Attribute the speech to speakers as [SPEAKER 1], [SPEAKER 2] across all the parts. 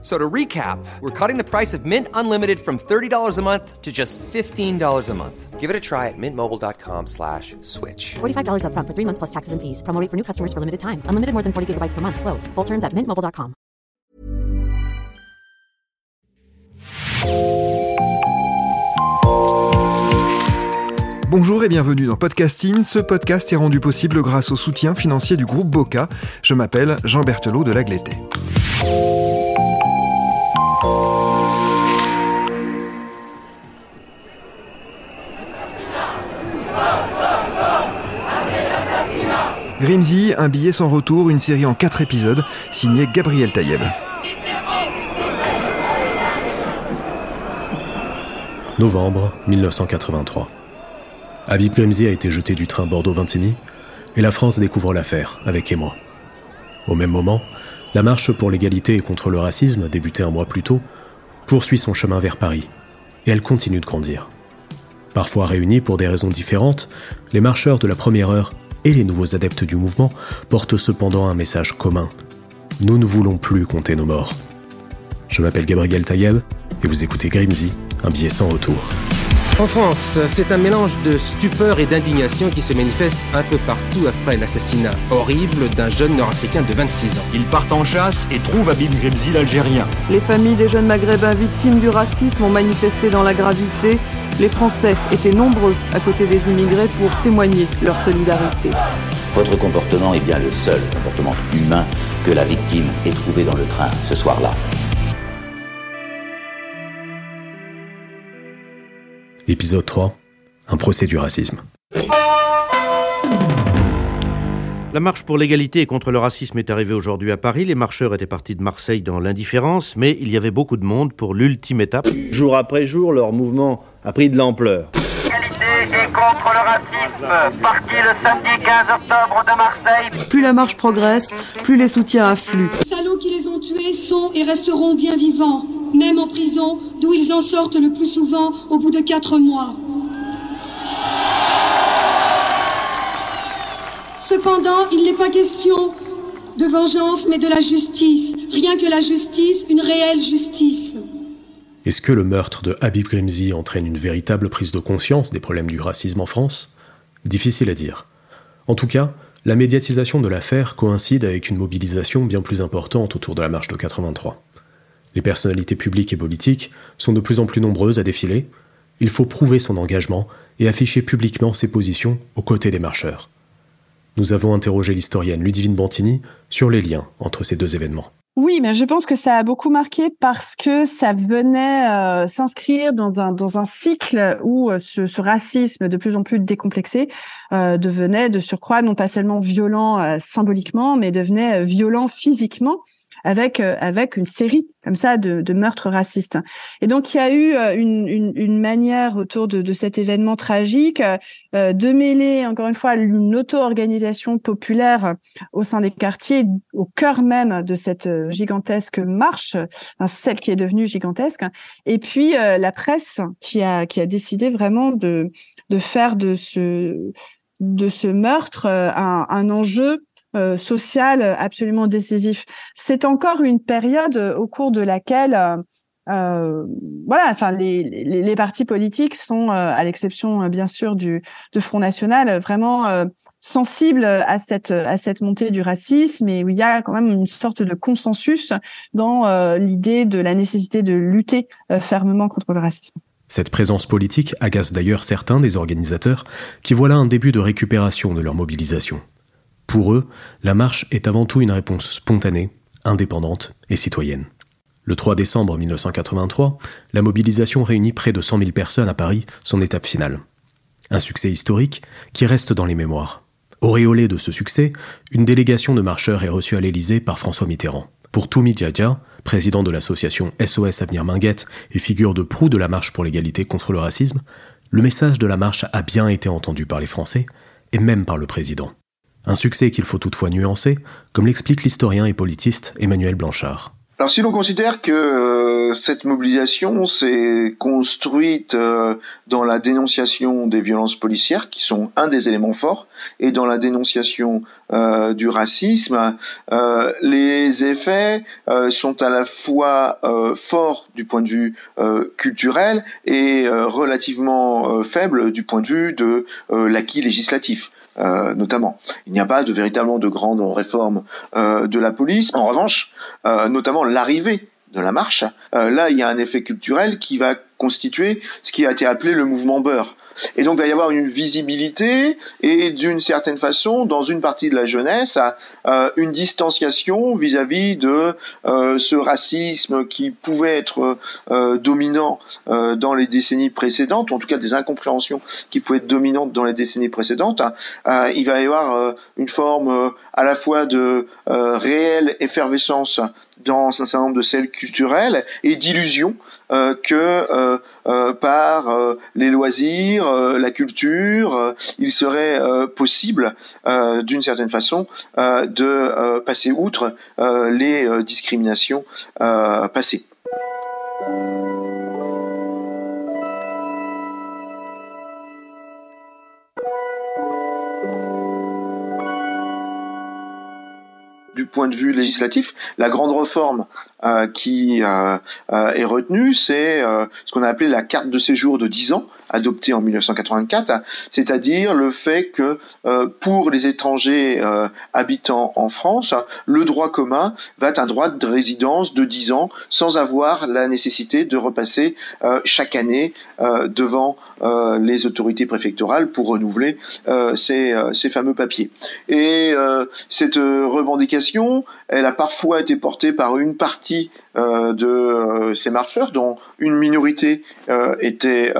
[SPEAKER 1] So to recap, we're cutting the price of Mint Unlimited from $30 a month to just $15 a month.
[SPEAKER 2] Give it a try at mintmobile.com slash switch.
[SPEAKER 3] $45 upfront for three months plus taxes and fees. Promo rate for new customers for limited time. Unlimited more than 40 gigabytes per month. Slows. Full terms at mintmobile.com.
[SPEAKER 4] Bonjour et bienvenue dans Podcasting. Ce podcast est rendu possible grâce au soutien financier du groupe Boca. Je m'appelle Jean Berthelot de Lagleté. Grimsy, un billet sans retour, une série en quatre épisodes, signée Gabriel Taïeb.
[SPEAKER 5] Novembre 1983. Habib Grimsy a été jeté du train Bordeaux-Vintigny et la France découvre l'affaire avec émoi. Au même moment, la marche pour l'égalité et contre le racisme, débutée un mois plus tôt, poursuit son chemin vers Paris et elle continue de grandir. Parfois réunis pour des raisons différentes, les marcheurs de la première heure et les nouveaux adeptes du mouvement portent cependant un message commun. Nous ne voulons plus compter nos morts. Je m'appelle Gabriel Taïeb et vous écoutez Grimsy, un billet sans retour.
[SPEAKER 6] En France, c'est un mélange de stupeur et d'indignation qui se manifeste un peu partout après l'assassinat horrible d'un jeune Nord-Africain de 26 ans.
[SPEAKER 7] Ils partent en chasse et trouvent Habib Grimsy l'Algérien.
[SPEAKER 8] Les familles des jeunes maghrébins victimes du racisme ont manifesté dans la gravité. Les Français étaient nombreux à côté des immigrés pour témoigner leur solidarité.
[SPEAKER 9] Votre comportement est bien le seul comportement humain que la victime ait trouvé dans le train ce soir-là.
[SPEAKER 5] Épisode 3. Un procès du racisme.
[SPEAKER 10] La marche pour l'égalité et contre le racisme est arrivée aujourd'hui à Paris. Les marcheurs étaient partis de Marseille dans l'indifférence, mais il y avait beaucoup de monde pour l'ultime étape.
[SPEAKER 11] Jour après jour, leur mouvement a pris de l'ampleur.
[SPEAKER 12] Et contre le racisme, parti le samedi 15 octobre de Marseille.
[SPEAKER 8] Plus la marche progresse, plus les soutiens affluent.
[SPEAKER 13] Les salauds qui les ont tués sont et resteront bien vivants, même en prison, d'où ils en sortent le plus souvent au bout de quatre mois. Cependant, il n'est pas question de vengeance, mais de la justice. Rien que la justice, une réelle justice.
[SPEAKER 5] Est-ce que le meurtre de Habib Grimsy entraîne une véritable prise de conscience des problèmes du racisme en France? Difficile à dire. En tout cas, la médiatisation de l'affaire coïncide avec une mobilisation bien plus importante autour de la marche de 83. Les personnalités publiques et politiques sont de plus en plus nombreuses à défiler. Il faut prouver son engagement et afficher publiquement ses positions aux côtés des marcheurs. Nous avons interrogé l'historienne Ludivine Bantini sur les liens entre ces deux événements.
[SPEAKER 14] Oui, mais je pense que ça a beaucoup marqué parce que ça venait euh, s'inscrire dans un, dans un cycle où euh, ce, racisme de plus en plus décomplexé euh, devenait de surcroît non pas seulement violent symboliquement, mais devenait violent physiquement avec euh, avec une série comme ça de, de, meurtres racistes. Et donc il y a eu euh, une, une, une manière autour de, de, cet événement tragique euh, de mêler encore une fois une auto-organisation populaire au sein des quartiers, au cœur même de cette gigantesque marche, enfin, celle qui est devenue gigantesque, et puis la presse qui a qui a décidé vraiment de de faire de ce de ce meurtre un, un enjeu euh, social absolument décisif. C'est encore une période euh, au cours de laquelle euh, voilà, enfin les, les, les, partis politiques sont, à l'exception bien sûr du de Front National, vraiment sensibles à cette à cette montée du racisme et où il y a quand même une sorte de consensus dans l'idée de la nécessité de lutter fermement contre le racisme.
[SPEAKER 5] Cette présence politique agace d'ailleurs certains des organisateurs qui voient là un début de récupération de leur mobilisation. Pour eux, la marche est avant tout une réponse spontanée, indépendante et citoyenne. Le 3 décembre 1983, la mobilisation réunit près de 100 000 personnes à Paris, son étape finale. Un succès historique qui reste dans les mémoires. Auréolé de ce succès, une délégation de marcheurs est reçue à l'Élysée par François Mitterrand. Pour Toumi Djadja, président de l'association SOS Avenir Minguette et figure de proue de la marche pour l'égalité contre le racisme, le message de la marche a bien été entendu par les Français et même par le président. Un succès qu'il faut toutefois nuancer, comme l'explique l'historien et politiste Emmanuel Blanchard.
[SPEAKER 15] Alors si l'on considère que euh, cette mobilisation s'est construite euh, dans la dénonciation des violences policières, qui sont un des éléments forts, et dans la dénonciation euh, du racisme, les effets sont à la fois forts du point de vue culturel et relativement faibles du point de vue de l'acquis législatif. Euh, notamment. Il n'y a pas de véritablement de grandes réformes euh, de la police. En revanche, euh, notamment l'arrivée de la marche, là il y a un effet culturel qui va constituer ce qui a été appelé le mouvement beurre. Et donc il va y avoir une visibilité et d'une certaine façon, dans une partie de la jeunesse, euh, une distanciation vis-à-vis de euh, ce racisme qui pouvait être euh, dominant dans les décennies précédentes, ou en tout cas des incompréhensions qui pouvaient être dominantes dans les décennies précédentes. il va y avoir une forme à la fois de réelle effervescence dans un certain nombre de celles culturelles et d'illusions que par les loisirs, la culture, il serait possible d'une certaine façon de passer outre les discriminations passées. Point de vue législatif, la grande réforme qui euh, euh, est retenue, c'est ce qu'on a appelé la carte de séjour de 10 ans, adoptée en 1984, c'est-à-dire le fait que pour les étrangers habitant en France, le droit commun va être un droit de résidence de 10 ans sans avoir la nécessité de repasser chaque année devant les autorités préfectorales pour renouveler ces, ces fameux papiers. Et cette revendication elle a parfois été portée par une partie euh, de euh, ces marcheurs, dont une minorité euh, était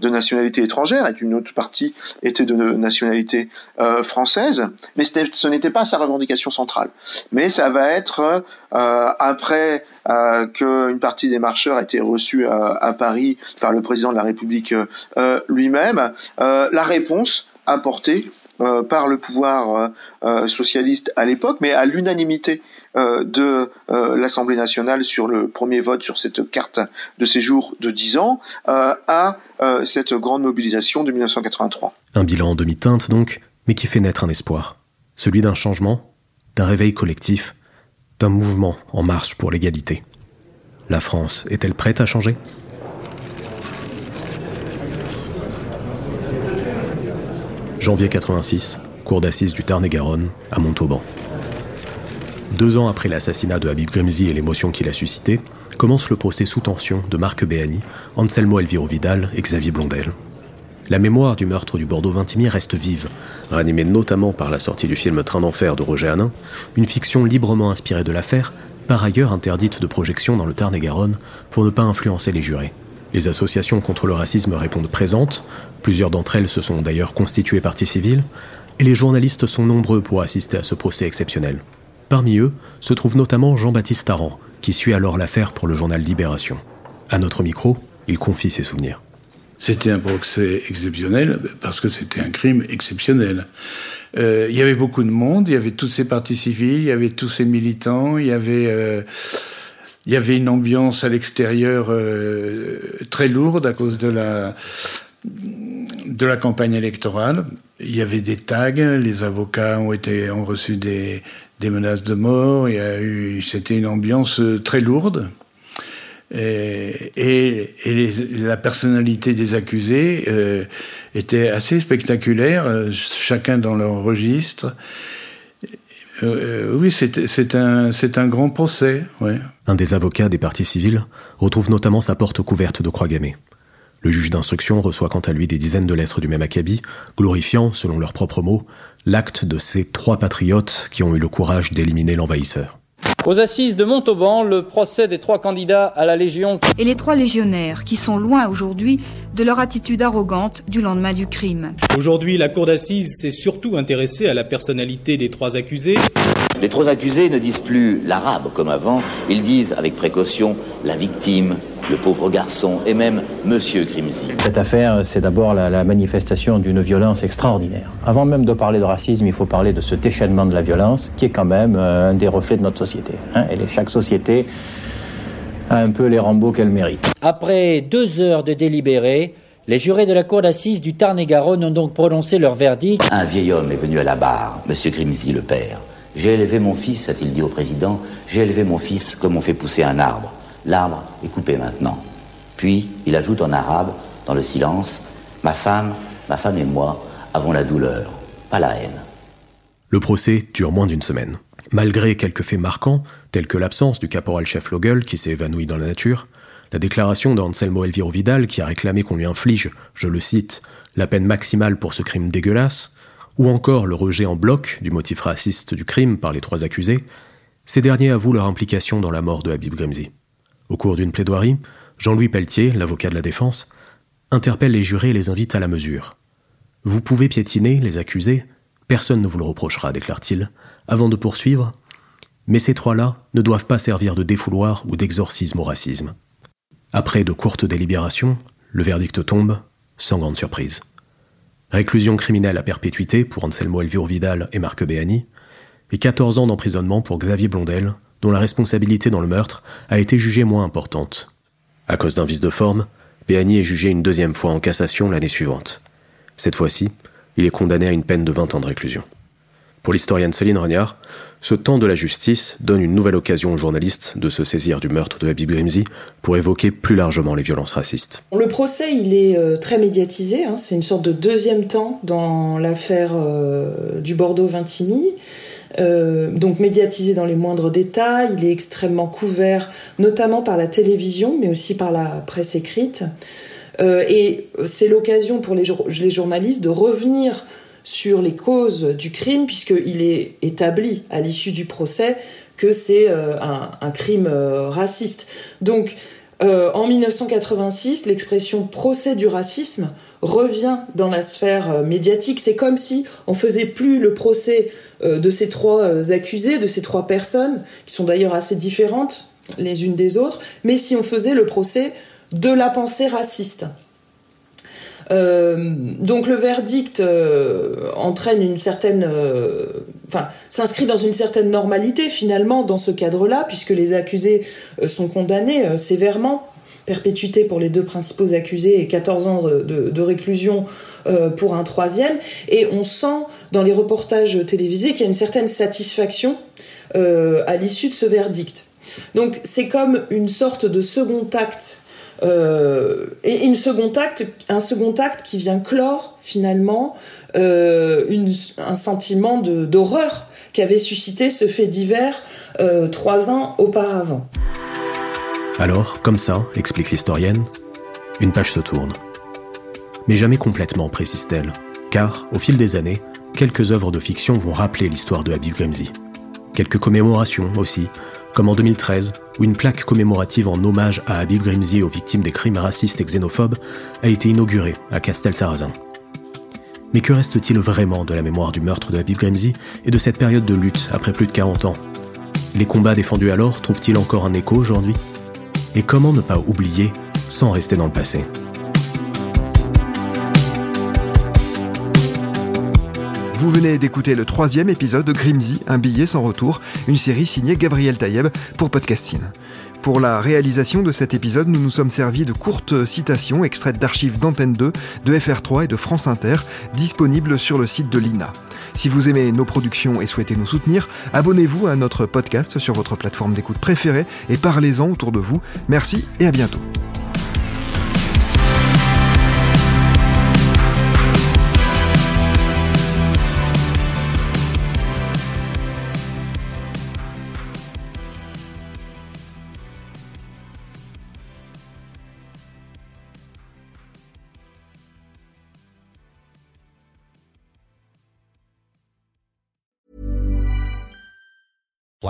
[SPEAKER 15] de nationalité étrangère et une autre partie était de nationalité française. Mais ce n'était pas sa revendication centrale. Mais ça va être après qu'une partie des marcheurs a été reçue à, Paris par le président de la République lui-même, la réponse apportée euh, par le pouvoir euh, euh, socialiste à l'époque, mais à l'unanimité de l'Assemblée nationale sur le premier vote sur cette carte de séjour de 10 ans, à cette grande mobilisation de 1983.
[SPEAKER 5] Un bilan en demi-teinte donc, mais qui fait naître un espoir, celui d'un changement, d'un réveil collectif, d'un mouvement en marche pour l'égalité. La France est-elle prête à changer? Janvier 86, cour d'assises du Tarn-et-Garonne, à Montauban. Deux ans après l'assassinat de Habib Grimzi et l'émotion qu'il a suscité, commence le procès sous tension de Marc Béani, Anselmo Elviro Vidal et Xavier Blondel. La mémoire du meurtre du Bordeaux-Vintimille reste vive, ranimée notamment par la sortie du film Train d'enfer de Roger Hanin, une fiction librement inspirée de l'affaire, par ailleurs interdite de projection dans le Tarn-et-Garonne pour ne pas influencer les jurés. Les associations contre le racisme répondent présentes, plusieurs d'entre elles se sont d'ailleurs constituées partie civile, et les journalistes sont nombreux pour assister à ce procès exceptionnel. Parmi eux se trouve notamment Jean-Baptiste Tarrant, qui suit alors l'affaire pour le journal Libération. À notre micro, il confie ses souvenirs.
[SPEAKER 16] C'était un procès exceptionnel parce que c'était un crime exceptionnel. Euh, il y avait beaucoup de monde, il y avait tous ces partis civils, il y avait tous ces militants, il y avait euh, il y avait une ambiance à l'extérieur euh, très lourde à cause de la de la campagne électorale. Il y avait des tags, les avocats ont été ont reçu des, des menaces de mort. C'était une ambiance très lourde. Et, et, la personnalité des accusés euh, était assez spectaculaire, euh, chacun dans leur registre. Euh, oui, c'est un, un grand procès. Ouais.
[SPEAKER 5] Un des avocats des parties civiles retrouve notamment sa porte couverte de croix gammées. Le juge d'instruction reçoit quant à lui des dizaines de lettres du même acabit, glorifiant, selon leurs propres mots, l'acte de ces trois patriotes qui ont eu le courage d'éliminer l'envahisseur.
[SPEAKER 17] Aux assises de Montauban, le procès des trois candidats à la Légion.
[SPEAKER 18] Et les trois légionnaires, qui sont loin aujourd'hui de leur attitude arrogante du lendemain du crime.
[SPEAKER 19] Aujourd'hui, la cour d'assises s'est surtout intéressée à la personnalité des trois accusés.
[SPEAKER 9] Les trois accusés ne disent plus l'arabe comme avant, ils disent avec précaution la victime, le pauvre garçon et même Monsieur Grimsy.
[SPEAKER 19] Cette affaire, c'est d'abord la, la manifestation d'une violence extraordinaire. Avant même de parler de racisme, il faut parler de ce déchaînement de la violence qui est quand même euh, un des reflets de notre société. hein. Et les- chaque société a un peu les Rambo qu'elle mérite.
[SPEAKER 20] Après deux heures de délibéré, les jurés de la cour d'assises du Tarn-et-Garonne ont donc prononcé leur verdict.
[SPEAKER 9] Un vieil homme est venu à la barre, Monsieur Grimsy le père. J'ai élevé mon fils, a-t-il dit au président, j'ai élevé mon fils comme on fait pousser un arbre. L'arbre est coupé maintenant. Puis, il ajoute en arabe, dans le silence, Ma femme, ma femme et moi avons la douleur, pas la haine.
[SPEAKER 5] Le procès dure moins d'une semaine. Malgré quelques faits marquants, tels que l'absence du caporal-chef Logel qui s'est évanoui dans la nature, la déclaration d'Anselmo Elviro Vidal qui a réclamé qu'on lui inflige, je le cite, la peine maximale pour ce crime dégueulasse, ou encore le rejet en bloc du motif raciste du crime par les trois accusés, ces derniers avouent leur implication dans la mort de Habib Grimzi. Au cours d'une plaidoirie, Jean-Louis Pelletier, l'avocat de la défense, interpelle les jurés et les invite à la mesure. Vous pouvez piétiner les accusés, personne ne vous le reprochera, déclare-t-il, avant de poursuivre. Mais ces trois-là ne doivent pas servir de défouloir ou d'exorcisme au racisme. Après de courtes délibérations, le verdict tombe, sans grande surprise. Réclusion criminelle à perpétuité pour Anselmo Elviro Vidal et Marc Béani, et 14 ans d'emprisonnement pour Xavier Blondel, dont la responsabilité dans le meurtre a été jugée moins importante. À cause d'un vice de forme, Béani est jugé une deuxième fois en cassation l'année suivante. Cette fois-ci, il est condamné à une peine de 20 ans de réclusion. Pour l'historienne Céline Regnard, ce temps de la justice donne une nouvelle occasion aux journalistes de se saisir du meurtre de Habib Grimzi pour évoquer plus largement les violences racistes.
[SPEAKER 21] Le procès, il est euh, très médiatisé. hein. C'est une sorte de deuxième temps dans l'affaire euh, du Bordeaux-Vintimille. Euh, donc médiatisé dans les moindres détails, il est extrêmement couvert, notamment par la télévision, mais aussi par la presse écrite. Euh, et c'est l'occasion pour les journalistes de revenir sur les causes du crime, puisqu'il est établi à l'issue du procès que c'est euh, un, crime euh, raciste. Donc, euh, en 1986, l'expression procès du racisme revient dans la sphère médiatique. C'est comme si on faisait plus le procès de ces trois accusés, de ces trois personnes, qui sont d'ailleurs assez différentes les unes des autres, mais si on faisait le procès de la pensée raciste. Euh, donc le verdict euh, entraîne une certaine, euh, enfin s'inscrit dans une certaine normalité finalement dans ce cadre-là, puisque les accusés sont condamnés sévèrement, perpétuité pour les deux principaux accusés et 14 ans de, réclusion pour un troisième. Et on sent dans les reportages télévisés qu'il y a une certaine satisfaction à l'issue de ce verdict. Donc c'est comme une sorte de second acte et une second acte, un second acte qui vient clore finalement euh, un sentiment d'horreur qu'avait suscité ce fait divers euh, trois ans auparavant.
[SPEAKER 5] Alors, comme ça, explique l'historienne, une page se tourne. Mais jamais complètement, précise-t-elle, car, au fil des années, quelques œuvres de fiction vont rappeler l'histoire de Habib Grimzi. Quelques commémorations aussi, comme en 2013, où une plaque commémorative en hommage à Habib Grimzi aux victimes des crimes racistes et xénophobes a été inaugurée à Castel-Sarrazin. Mais que reste-t-il vraiment de la mémoire du meurtre de Habib Grimzi et de cette période de lutte après plus de 40 ans? Les combats défendus alors trouvent-ils encore un écho aujourd'hui? Et comment ne pas oublier sans rester dans le passé?
[SPEAKER 4] Vous venez d'écouter le troisième épisode de Grimsy, un billet sans retour, une série signée Gabriel Taïeb pour Podcasting. Pour la réalisation de cet épisode, nous nous sommes servis de courtes citations extraites d'archives d'Antenne 2, de FR3 et de France Inter, disponibles sur le site de l'INA. Si vous aimez nos productions et souhaitez nous soutenir, abonnez-vous à notre podcast sur votre plateforme d'écoute préférée et parlez-en autour de vous. Merci et à bientôt.